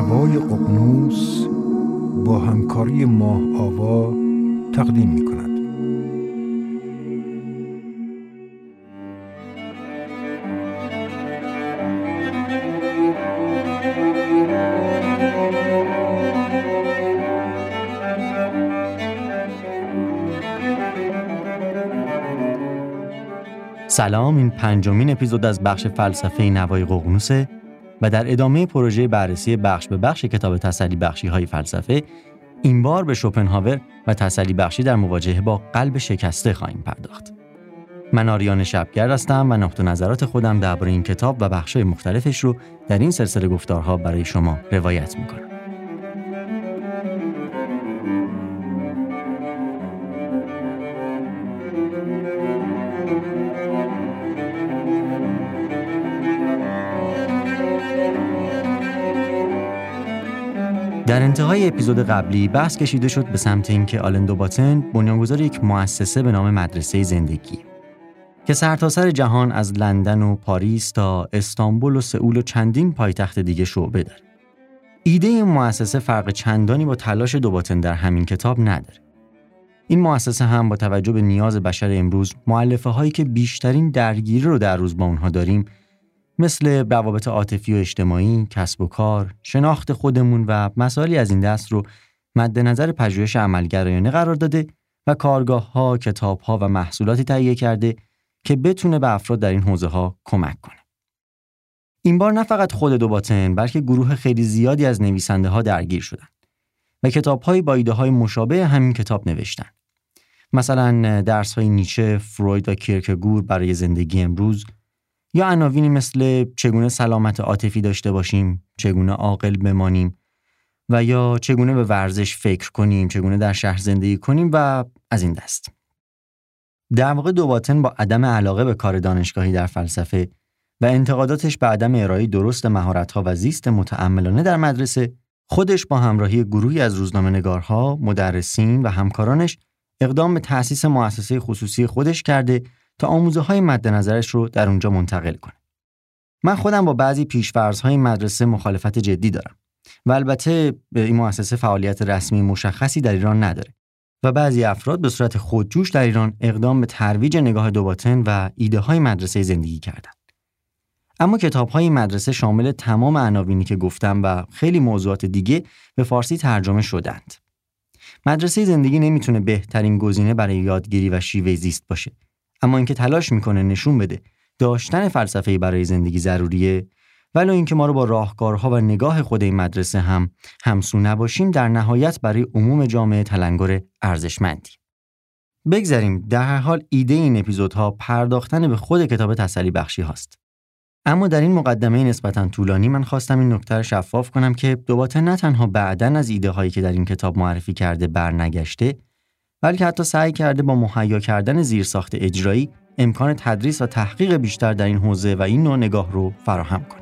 نوای ققنوس با همکاری ماه آوا تقدیم می کند. سلام این پنجمین اپیزود از بخش فلسفه نوای ققنوسه و در ادامه پروژه بررسی بخش به بخش کتاب تسلی بخشی های فلسفه این بار به شوپنهاور و تسلی بخشی در مواجهه با قلب شکسته خواهیم پرداخت. من آریان شبگرد هستم و نقط نظرات خودم درباره این کتاب و بخش‌های مختلفش رو در این سلسله گفتارها برای شما روایت می‌کنم. انتهای اپیزود قبلی بحث کشیده شد به سمت اینکه آلن دوباتن بنیانگذار یک مؤسسه به نام مدرسه زندگی که سرتاسر سر جهان از لندن و پاریس تا استانبول و سئول و چندین پایتخت دیگه شعبه داره. ایده این مؤسسه فرق چندانی با تلاش دوباتن در همین کتاب نداره. این مؤسسه هم با توجه به نیاز بشر امروز معلفه هایی که بیشترین درگیری رو در روز با اونها داریم مثل روابط عاطفی و اجتماعی، کسب و کار، شناخت خودمون و مسائلی از این دست رو مد نظر پژوهش عملگرایانه قرار داده و کارگاه ها، کتاب ها و محصولاتی تهیه کرده که بتونه به افراد در این حوزه ها کمک کنه. این بار نه فقط خود دوباتن بلکه گروه خیلی زیادی از نویسنده ها درگیر شدن و کتاب های با ایده های مشابه همین کتاب نوشتن. مثلا درس های نیچه، فروید و کیرکگور برای زندگی امروز یا عناوینی مثل چگونه سلامت عاطفی داشته باشیم، چگونه عاقل بمانیم و یا چگونه به ورزش فکر کنیم، چگونه در شهر زندگی کنیم و از این دست. در واقع دوباتن با عدم علاقه به کار دانشگاهی در فلسفه و انتقاداتش به عدم ارائه درست مهارت‌ها و زیست متعملانه در مدرسه خودش با همراهی گروهی از روزنامه نگارها، مدرسین و همکارانش اقدام به تأسیس مؤسسه خصوصی خودش کرده تا آموزه های مد نظرش رو در اونجا منتقل کنه. من خودم با بعضی پیشفرض های مدرسه مخالفت جدی دارم و البته این مؤسسه فعالیت رسمی مشخصی در ایران نداره و بعضی افراد به صورت خودجوش در ایران اقدام به ترویج نگاه دوباتن و ایده های مدرسه زندگی کردند. اما کتاب های مدرسه شامل تمام عناوینی که گفتم و خیلی موضوعات دیگه به فارسی ترجمه شدند. مدرسه زندگی نمی‌تونه بهترین گزینه برای یادگیری و شیوه زیست باشه اما اینکه تلاش می‌کنه نشون بده داشتن فلسفه برای زندگی ضروریه ولو اینکه ما رو با راهکارها و نگاه خود این مدرسه هم همسو نباشیم در نهایت برای عموم جامعه تلنگر ارزشمندی. بگذاریم در هر حال ایده این اپیزودها پرداختن به خود کتاب تسلی بخشی هاست. اما در این مقدمه نسبتا طولانی من خواستم این نکته رو شفاف کنم که دوباره نه تنها بعدا از ایده هایی که در این کتاب معرفی کرده برنگشته بلکه حتی سعی کرده با مهیا کردن زیرساخت اجرایی امکان تدریس و تحقیق بیشتر در این حوزه و این نوع نگاه رو فراهم کنه.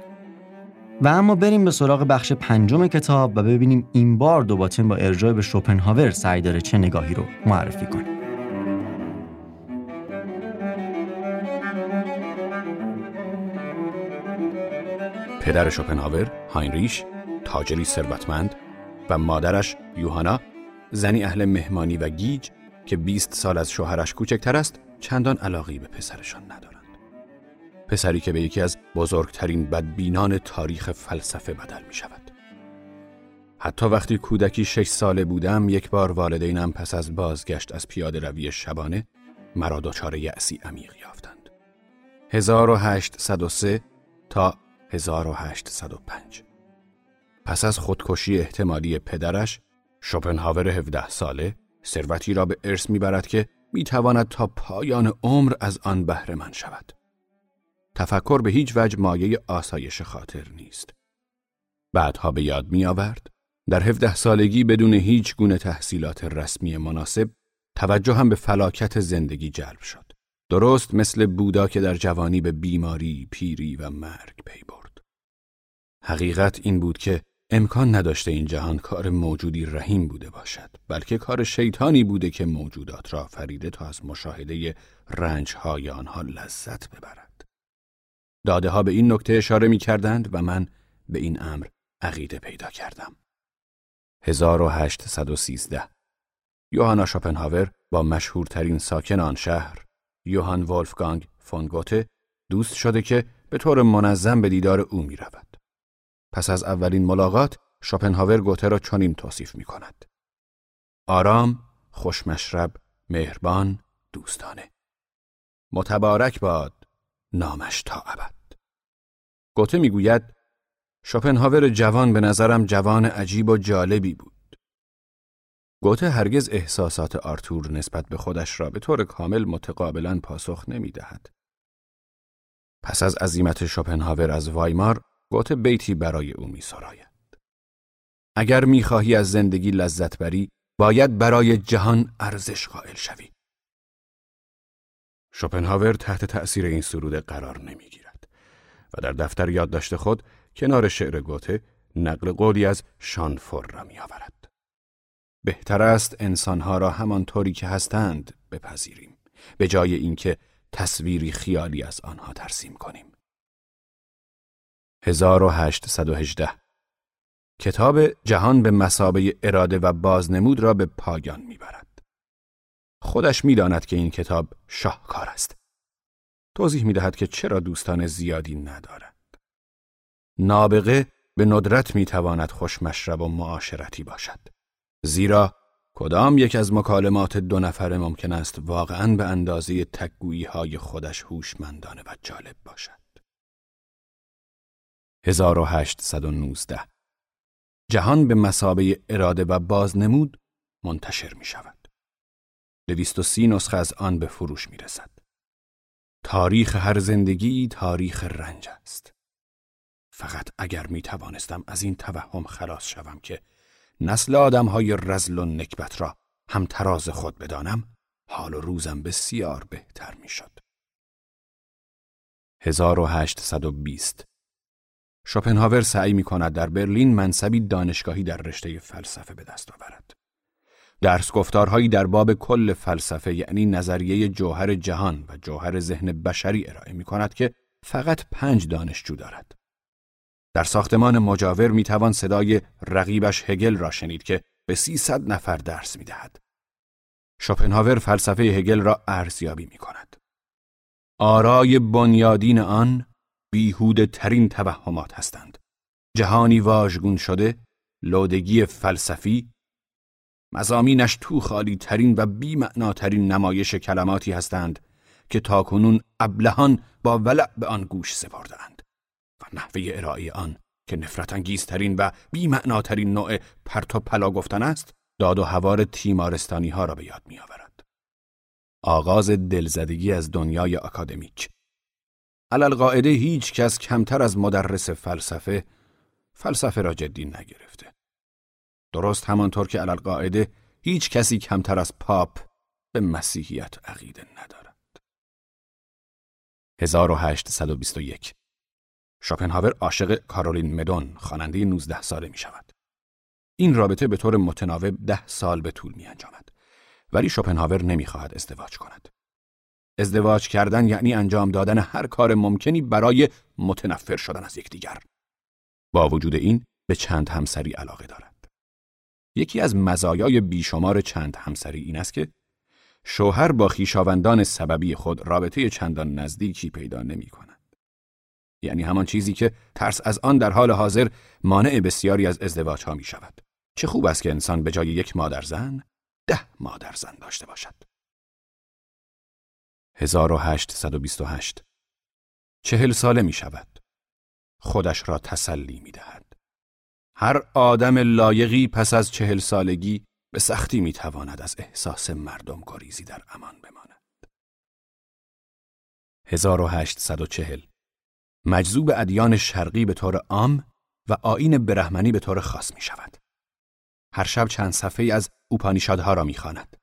و اما بریم به سراغ بخش پنجم کتاب و ببینیم این بار دوباتن با ارجاع به شوپنهاور سعی داره چه نگاهی رو معرفی کنه. پدر شوپنهاور، هاینریش، تاجری ثروتمند و مادرش یوهانا زنی اهل مهمانی و گیج که 20 سال از شوهرش کوچکتر است چندان علاقی به پسرشان ندارند. پسری که به یکی از بزرگترین بدبینان تاریخ فلسفه بدل می شود. حتی وقتی کودکی شش ساله بودم یک بار والدینم پس از بازگشت از پیاده روی شبانه مرا دچار یأسی عمیق یافتند. 1803 تا 1805 پس از خودکشی احتمالی پدرش شوپنهاور 17 ساله ثروتی را به ارث می‌برد که می‌تواند تا پایان عمر از آن بهره من شود. تفکر به هیچ وجه مایه آسایش خاطر نیست. بعدها به یاد می آورد در 17 سالگی بدون هیچ گونه تحصیلات رسمی مناسب توجه هم به فلاکت زندگی جلب شد. درست مثل بودا که در جوانی به بیماری، پیری و مرگ پی برد. حقیقت این بود که امکان نداشته این جهان کار موجودی رحیم بوده باشد بلکه کار شیطانی بوده که موجودات را فریده تا از مشاهده رنجهای آنها لذت ببرد داده ها به این نکته اشاره می کردند و من به این امر عقیده پیدا کردم. 1813 یوهانا شوپنهاور با مشهورترین ساکن آن شهر یوهان ولفگانگ فون گوته دوست شده که به طور منظم به دیدار او می رود. پس از اولین ملاقات شوپنهاور گوته را چنین توصیف می کند. آرام، خوشمشرب، مهربان، دوستانه. متبارک باد نامش تا ابد. گوته می‌گوید شوپنهاور جوان به نظرم جوان عجیب و جالبی بود. گوته هرگز احساسات آرتور نسبت به خودش را به طور کامل متقابلا پاسخ نمی دهد. پس از عظیمت شوپنهاور از وایمار گوته بیتی برای او می سراید. اگر می خواهی از زندگی لذت بری باید برای جهان ارزش قائل شوی. شوپنهاور تحت تأثیر این سرود قرار نمی‌گیرد و در دفتر یادداشت خود کنار شعر گوته نقل قولی از شانفور را می آورد. بهتر است انسانها را همانطوری که هستند بپذیریم به جای اینکه تصویری خیالی از آنها ترسیم کنیم. 1818 کتاب جهان به مسابه اراده و بازنمود را به پایان می‌برد. خودش می‌داند که این کتاب شاهکار است. توضیح می‌دهد که چرا دوستان زیادی ندارد. نابغه به ندرت می‌تواند خوشمشرب و معاشرتی باشد. زیرا کدام یک از مکالمات دو نفره ممکن است واقعا به اندازه تکگویی های خودش هوشمندانه و جالب باشد. 1819 جهان به مسابه اراده و بازنمود منتشر می شود. دویست و سی نسخه از آن به فروش می رسد. تاریخ هر زندگی تاریخ رنج است. فقط اگر می توانستم از این توهم خلاص شوم که نسل آدم های رزل و نکبت را هم تراز خود بدانم حال و روزم بسیار بهتر می شد. 1820 شوپنهاور سعی می کند در برلین منصبی دانشگاهی در رشته فلسفه به دست آورد. درس گفتارهایی در باب کل فلسفه یعنی نظریه جوهر جهان و جوهر ذهن بشری ارائه می کند که فقط پنج دانشجو دارد. در ساختمان مجاور می توان صدای رقیبش هگل را شنید که به سیصد نفر درس می دهد. شوپنهاور فلسفه هگل را ارزیابی می کند. آرای بنیادین آن بیهوده ترین توهمات هستند. جهانی واژگون شده، لودگی فلسفی، مزامینش تو خالی ترین و بیمعناترین نمایش کلماتی هستند که تاکنون ابلهان با ولع به آن گوش سپردند و نحوه ارائه آن که نفرت انگیزترین و بیمعناترین نوع پرت و پلا گفتن است داد و هوار تیمارستانی ها را به یاد می آورد. آغاز دلزدگی از دنیای اکادمیک قاعده هیچ کس کمتر از مدرس فلسفه فلسفه را جدی نگرفته. درست همانطور که قاعده هیچ کسی کمتر از پاپ به مسیحیت عقیده ندارد. 1821 شوپنهاور عاشق کارولین مدون خواننده 19 ساله می شود. این رابطه به طور متناوب ده سال به طول می انجامد. ولی نمی خواهد ازدواج کند. ازدواج کردن یعنی انجام دادن هر کار ممکنی برای متنفر شدن از یکدیگر. با وجود این به چند همسری علاقه دارد. یکی از مزایای بیشمار چند همسری این است که شوهر با خیشاوندان سببی خود رابطه چندان نزدیکی پیدا نمی کند. یعنی همان چیزی که ترس از آن در حال حاضر مانع بسیاری از ازدواج ها می شود. چه خوب است که انسان به جای یک مادر زن ده مادر زن داشته باشد. 1828 چهل ساله می شود. خودش را تسلی می دهد. هر آدم لایقی پس از چهل سالگی به سختی می تواند از احساس مردم گریزی در امان بماند. 1840 مجذوب ادیان شرقی به طور عام و آین برهمنی به طور خاص می شود. هر شب چند صفحه از اوپانیشادها را می خاند.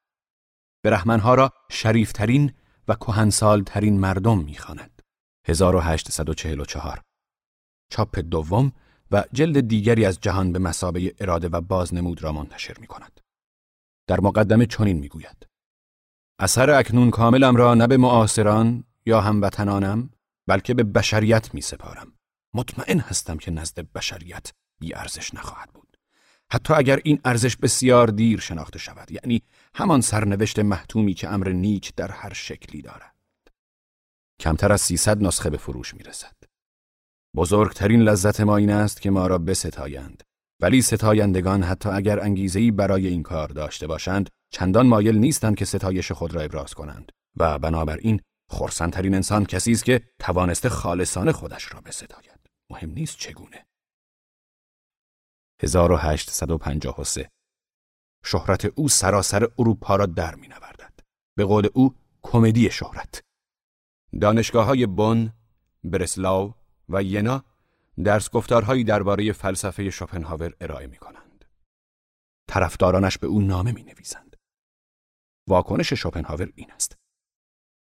برهمنها را شریفترین و کهنسال ترین مردم می‌خواند. 1844 چاپ دوم و جلد دیگری از جهان به مسابه اراده و بازنمود را منتشر می کند. در مقدمه چنین می گوید. اثر اکنون کاملم را نه به معاصران یا هموطنانم بلکه به بشریت می سپارم. مطمئن هستم که نزد بشریت بی ارزش نخواهد بود. حتی اگر این ارزش بسیار دیر شناخته شود یعنی همان سرنوشت محتومی که امر نیک در هر شکلی دارد. کمتر از 300 نسخه به فروش می رسد. بزرگترین لذت ما این است که ما را بستایند ولی ستایندگان حتی اگر انگیزه‌ای برای این کار داشته باشند چندان مایل نیستند که ستایش خود را ابراز کنند و بنابراین خرسندترین انسان کسی است که توانسته خالصانه خودش را بستاید مهم نیست چگونه 1853 شهرت او سراسر اروپا را در می نوردد. به قول او کمدی شهرت دانشگاه های بن، برسلاو و ینا درس گفتارهایی درباره فلسفه شوپنهاور ارائه می کنند. طرفدارانش به او نامه می نویسند. واکنش شوپنهاور این است.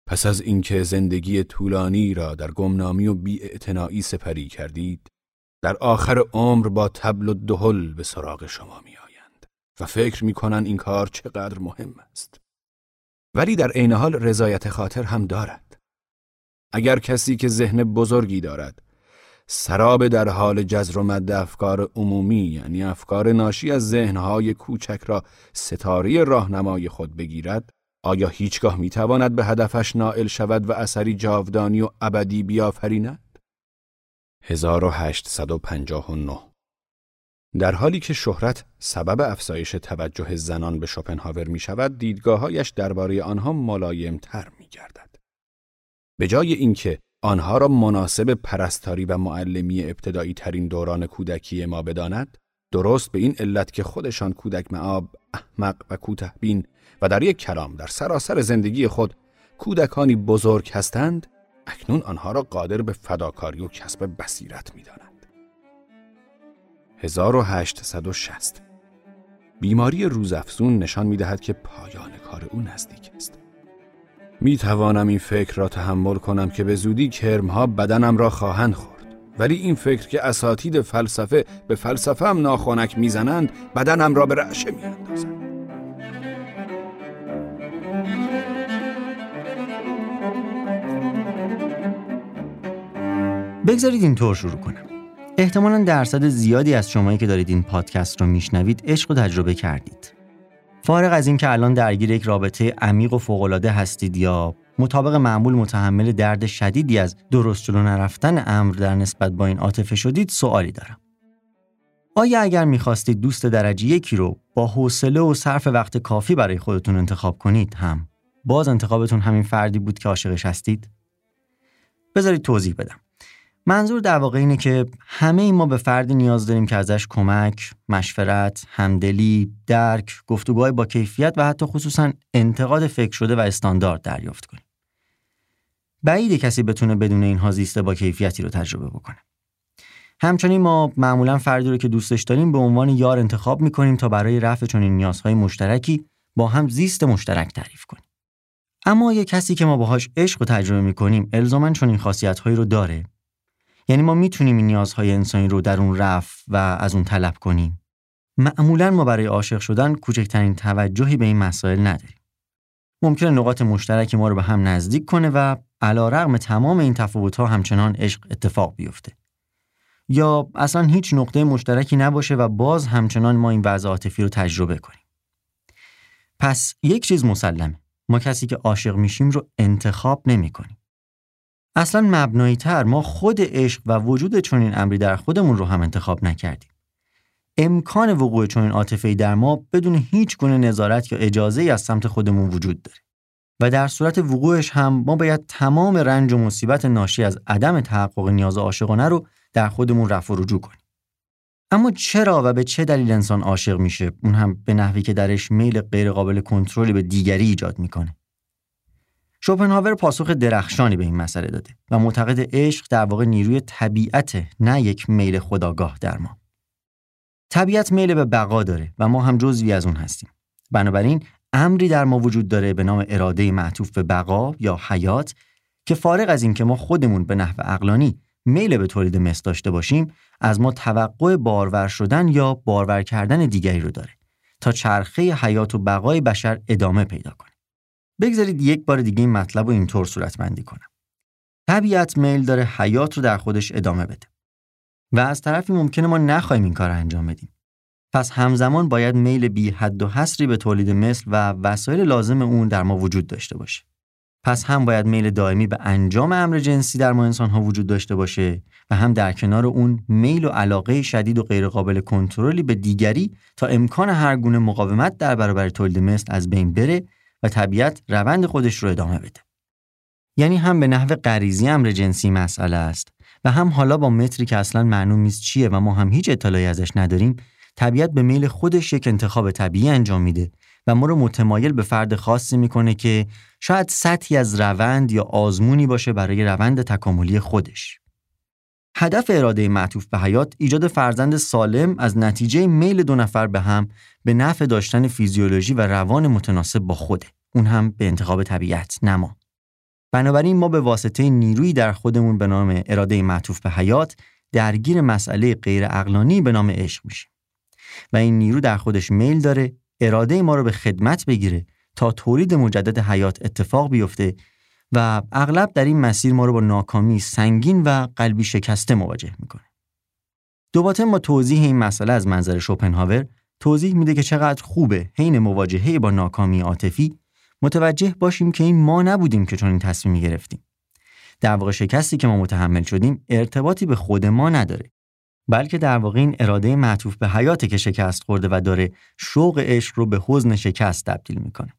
پس از اینکه زندگی طولانی را در گمنامی و بیاعتنایی سپری کردید، در آخر عمر با تبل و دهل به سراغ شما می آیند و فکر می کنند این کار چقدر مهم است. ولی در عین حال رضایت خاطر هم دارد. اگر کسی که ذهن بزرگی دارد سراب در حال جزر و مد افکار عمومی یعنی افکار ناشی از ذهنهای کوچک را ستاره راهنمای خود بگیرد آیا هیچگاه می‌تواند به هدفش نائل شود و اثری جاودانی و ابدی بیافریند 1859 در حالی که شهرت سبب افزایش توجه زنان به شوپنهاور می شود دیدگاههایش درباره آنها ملایم تر می گردد. به جای اینکه آنها را مناسب پرستاری و معلمی ابتدایی ترین دوران کودکی ما بداند درست به این علت که خودشان کودک معاب احمق و کوتهبین و در یک کلام در سراسر زندگی خود کودکانی بزرگ هستند اکنون آنها را قادر به فداکاری و کسب بصیرت می دانند. 1860 بیماری روزافزون نشان می دهد که پایان کار او نزدیک است. می توانم این فکر را تحمل کنم که به زودی کرمها بدنم را خواهند خورد ولی این فکر که اساتید فلسفه به فلسفه هم ناخونک می‌زنند بدنم را به رعشه می اندازند. بگذارید اینطور شروع کنم احتمالا درصد زیادی از شمایی که دارید این پادکست رو میشنوید عشق و تجربه کردید. فارغ از اینکه الان درگیر یک رابطه عمیق و فوقالعاده هستید یا مطابق معمول متحمل درد شدیدی از درست جلو نرفتن امر در نسبت با این عاطفه شدید سوالی دارم. آیا اگر می‌خواستید دوست درجه یکی رو با حوصله و صرف وقت کافی برای خودتون انتخاب کنید هم باز انتخابتون همین فردی بود که عاشقش هستید؟ بذارید توضیح بدم. منظور در واقع اینه که همه ای ما به فردی نیاز داریم که ازش کمک، مشورت، همدلی، درک، گفتگوهای با کیفیت و حتی خصوصا انتقاد فکر شده و استاندارد دریافت کنیم. بعید کسی بتونه بدون اینها زیسته با کیفیتی رو تجربه بکنه. همچنین ما معمولا فردی رو که دوستش داریم به عنوان یار انتخاب می‌کنیم تا برای رفع چنین نیازهای مشترکی با هم زیست مشترک تعریف کنیم. اما یه کسی که ما باهاش عشق و تجربه می‌کنیم الزاما چنین خاصیتهایی رو داره یعنی ما می‌تونیم این نیازهای انسانی رو در اون رفع و از اون طلب کنیم. معمولا ما برای عاشق شدن کوچکترین توجهی به این مسائل نداریم. ممکنه نقاط مشترک ما رو به هم نزدیک کنه و علا رغم تمام این تفاوت‌ها همچنان عشق اتفاق بیفته. یا اصلا هیچ نقطه مشترکی نباشه و باز همچنان ما این وضع عاطفی رو تجربه کنیم. پس یک چیز مسلمه. ما کسی که عاشق میشیم رو انتخاب نمی کنیم. اصلا مبنایی تر ما خود عشق و وجود چنین امری در خودمون رو هم انتخاب نکردیم. امکان وقوع چنین عاطفه‌ای در ما بدون هیچ گونه نظارت یا اجازه ای از سمت خودمون وجود داره. و در صورت وقوعش هم ما باید تمام رنج و مصیبت ناشی از عدم تحقق نیاز عاشقانه رو در خودمون رفع و رجوع کنیم. اما چرا و به چه دلیل انسان عاشق میشه اون هم به نحوی که درش میل غیرقابل کنترلی به دیگری ایجاد می‌کنه شوپنهاور پاسخ درخشانی به این مسئله داده و معتقد عشق در واقع نیروی طبیعت نه یک میل خداگاه در ما. طبیعت میل به بقا داره و ما هم جزوی از اون هستیم. بنابراین امری در ما وجود داره به نام اراده معطوف به بقا یا حیات که فارغ از اینکه ما خودمون به نحو اقلانی میل به تولید مثل داشته باشیم از ما توقع بارور شدن یا بارور کردن دیگری رو داره تا چرخه حیات و بقای بشر ادامه پیدا کنه. بگذارید یک بار دیگه این مطلب رو اینطور صورتبندی کنم. طبیعت میل داره حیات رو در خودش ادامه بده. و از طرفی ممکنه ما نخواهیم این کار انجام بدیم. پس همزمان باید میل بی حد و حصری به تولید مثل و وسایل لازم اون در ما وجود داشته باشه. پس هم باید میل دائمی به انجام امر جنسی در ما انسان ها وجود داشته باشه و هم در کنار اون میل و علاقه شدید و غیرقابل کنترلی به دیگری تا امکان هر گونه مقاومت در برابر تولید مثل از بین بره و طبیعت روند خودش رو ادامه بده. یعنی هم به نحو غریزی امر جنسی مسئله است و هم حالا با متری که اصلا معلوم نیست چیه و ما هم هیچ اطلاعی ازش نداریم طبیعت به میل خودش یک انتخاب طبیعی انجام میده و ما رو متمایل به فرد خاصی می‌کنه که شاید سطحی از روند یا آزمونی باشه برای روند تکاملی خودش. هدف اراده معطوف به حیات ایجاد فرزند سالم از نتیجه میل دو نفر به هم به نفع داشتن فیزیولوژی و روان متناسب با خوده. اون هم به انتخاب طبیعت نما. بنابراین ما به واسطه نیرویی در خودمون به نام اراده معطوف به حیات درگیر مسئله غیر اقلانی به نام عشق میشیم. و این نیرو در خودش میل داره اراده ما رو به خدمت بگیره تا تولید مجدد حیات اتفاق بیفته و اغلب در این مسیر ما رو با ناکامی سنگین و قلبی شکسته مواجه می‌کنه. دوباره ما توضیح این مسئله از منظر شوپنهاور توضیح میده که چقدر خوبه حین مواجهه با ناکامی عاطفی متوجه باشیم که این ما نبودیم که چون این تصمیمی گرفتیم. در واقع شکستی که ما متحمل شدیم ارتباطی به خود ما نداره بلکه در واقع این اراده معطوف به حیاته که شکست خورده و داره شوق عشق رو به حزن شکست تبدیل می‌کنه.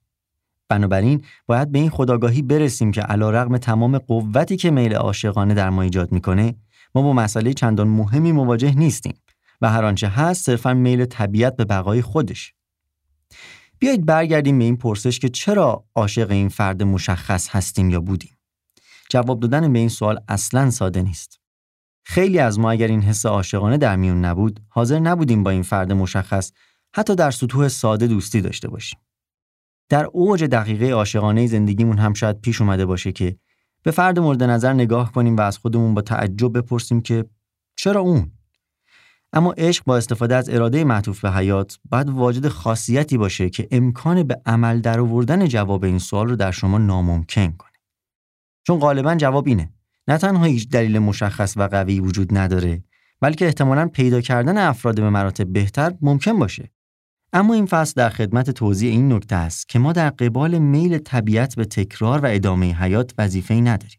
بنابراین باید به این خداگاهی برسیم که رغم تمام قوتی که میل عاشقانه در ما ایجاد می‌کنه ما با مسئله چندان مهمی مواجه نیستیم و هر آنچه هست صرفا میل طبیعت به بقای خودش. بیایید برگردیم به این پرسش که چرا عاشق این فرد مشخص هستیم یا بودیم؟ جواب دادن به این سوال اصلا ساده نیست. خیلی از ما اگر این حس عاشقانه در میون نبود حاضر نبودیم با این فرد مشخص حتی در سطوح ساده دوستی داشته باشیم. در اوج دقیقه عاشقانه زندگیمون هم شاید پیش اومده باشه که به فرد مورد نظر نگاه کنیم و از خودمون با تعجب بپرسیم که چرا اون؟ اما عشق با استفاده از اراده معطوف به حیات باید واجد خاصیتی باشه که امکان به عمل درآوردن جواب این سوال رو در شما ناممکن کنه. چون غالبا جواب اینه. نه تنها هیچ دلیل مشخص و قوی وجود نداره بلکه احتمالا پیدا کردن افراد به مراتب بهتر ممکن باشه. اما این فصل در خدمت توضیح این نکته است که ما در قبال میل طبیعت به تکرار و ادامه حیات وظیفه‌ای نداریم.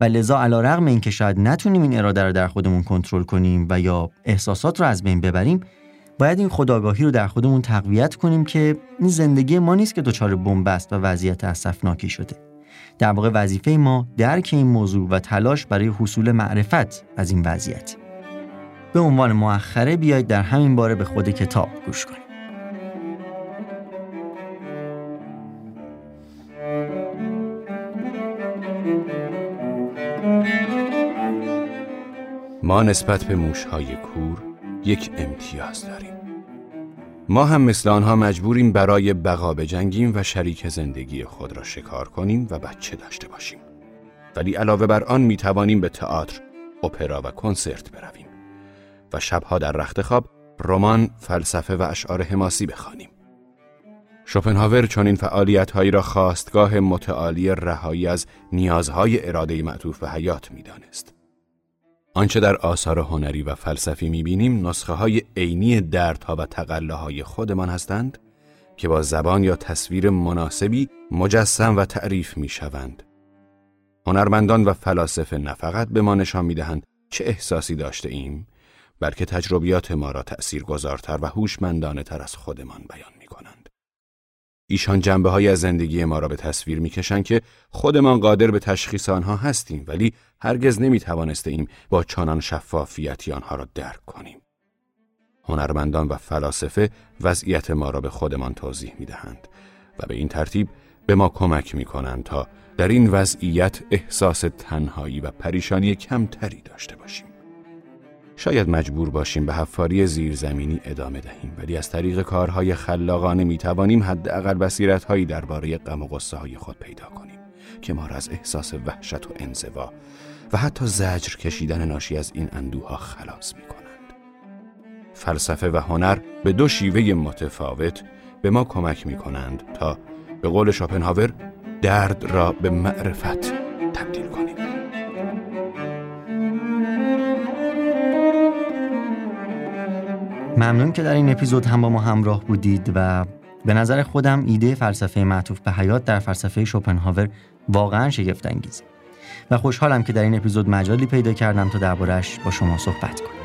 و لذا علیرغم اینکه شاید نتونیم این اراده رو در خودمون کنترل کنیم و یا احساسات رو از بین ببریم باید این خداگاهی رو در خودمون تقویت کنیم که این زندگی ما نیست که دچار بنبست و وضعیت اسفناکی شده. در واقع وظیفه ما درک این موضوع و تلاش برای حصول معرفت از این وضعیت. به عنوان مؤخره بیایید در همین باره به خود کتاب گوش کنیم. ما نسبت به موشهای کور یک امتیاز داریم ما هم مثل آنها مجبوریم برای بقا بجنگیم و شریک زندگی خود را شکار کنیم و بچه داشته باشیم ولی علاوه بر آن می توانیم به تئاتر، اپرا و کنسرت برویم و شبها در رخت خواب رمان، فلسفه و اشعار حماسی بخوانیم. شوپنهاور چون این فعالیت هایی را خواستگاه متعالی رهایی از نیازهای اراده معطوف به حیات می دانست. آنچه در آثار هنری و فلسفی می‌بینیم نسخه های عینی دردها و تقله خودمان هستند که با زبان یا تصویر مناسبی مجسم و تعریف می شوند. هنرمندان و فلاسفه نه فقط به ما نشان می دهند چه احساسی داشته ایم بلکه تجربیات ما را تأثیر گذارتر و هوشمندانه تر از خودمان بیان می کنند. ایشان جنبه های از زندگی ما را به تصویر می‌کشند که خودمان قادر به تشخیص آنها هستیم ولی هرگز نمی توانسته با چنان شفافیتی آنها را درک کنیم. هنرمندان و فلاسفه وضعیت ما را به خودمان توضیح می دهند و به این ترتیب به ما کمک می کنند تا در این وضعیت احساس تنهایی و پریشانی کمتری داشته باشیم. شاید مجبور باشیم به حفاری زیرزمینی ادامه دهیم ولی از طریق کارهای خلاقانه می توانیم حداقل بصیرت هایی درباره غم و غصه های خود پیدا کنیم که ما را از احساس وحشت و انزوا و حتی زجر کشیدن ناشی از این اندوها خلاص می کنند. فلسفه و هنر به دو شیوه متفاوت به ما کمک می کنند تا به قول شاپنهاور درد را به معرفت ممنون که در این اپیزود هم با ما همراه بودید و به نظر خودم ایده فلسفه معطوف به حیات در فلسفه شوپنهاور واقعا شگفت انگیزه و خوشحالم که در این اپیزود مجالی پیدا کردم تا دربارش با شما صحبت کنم.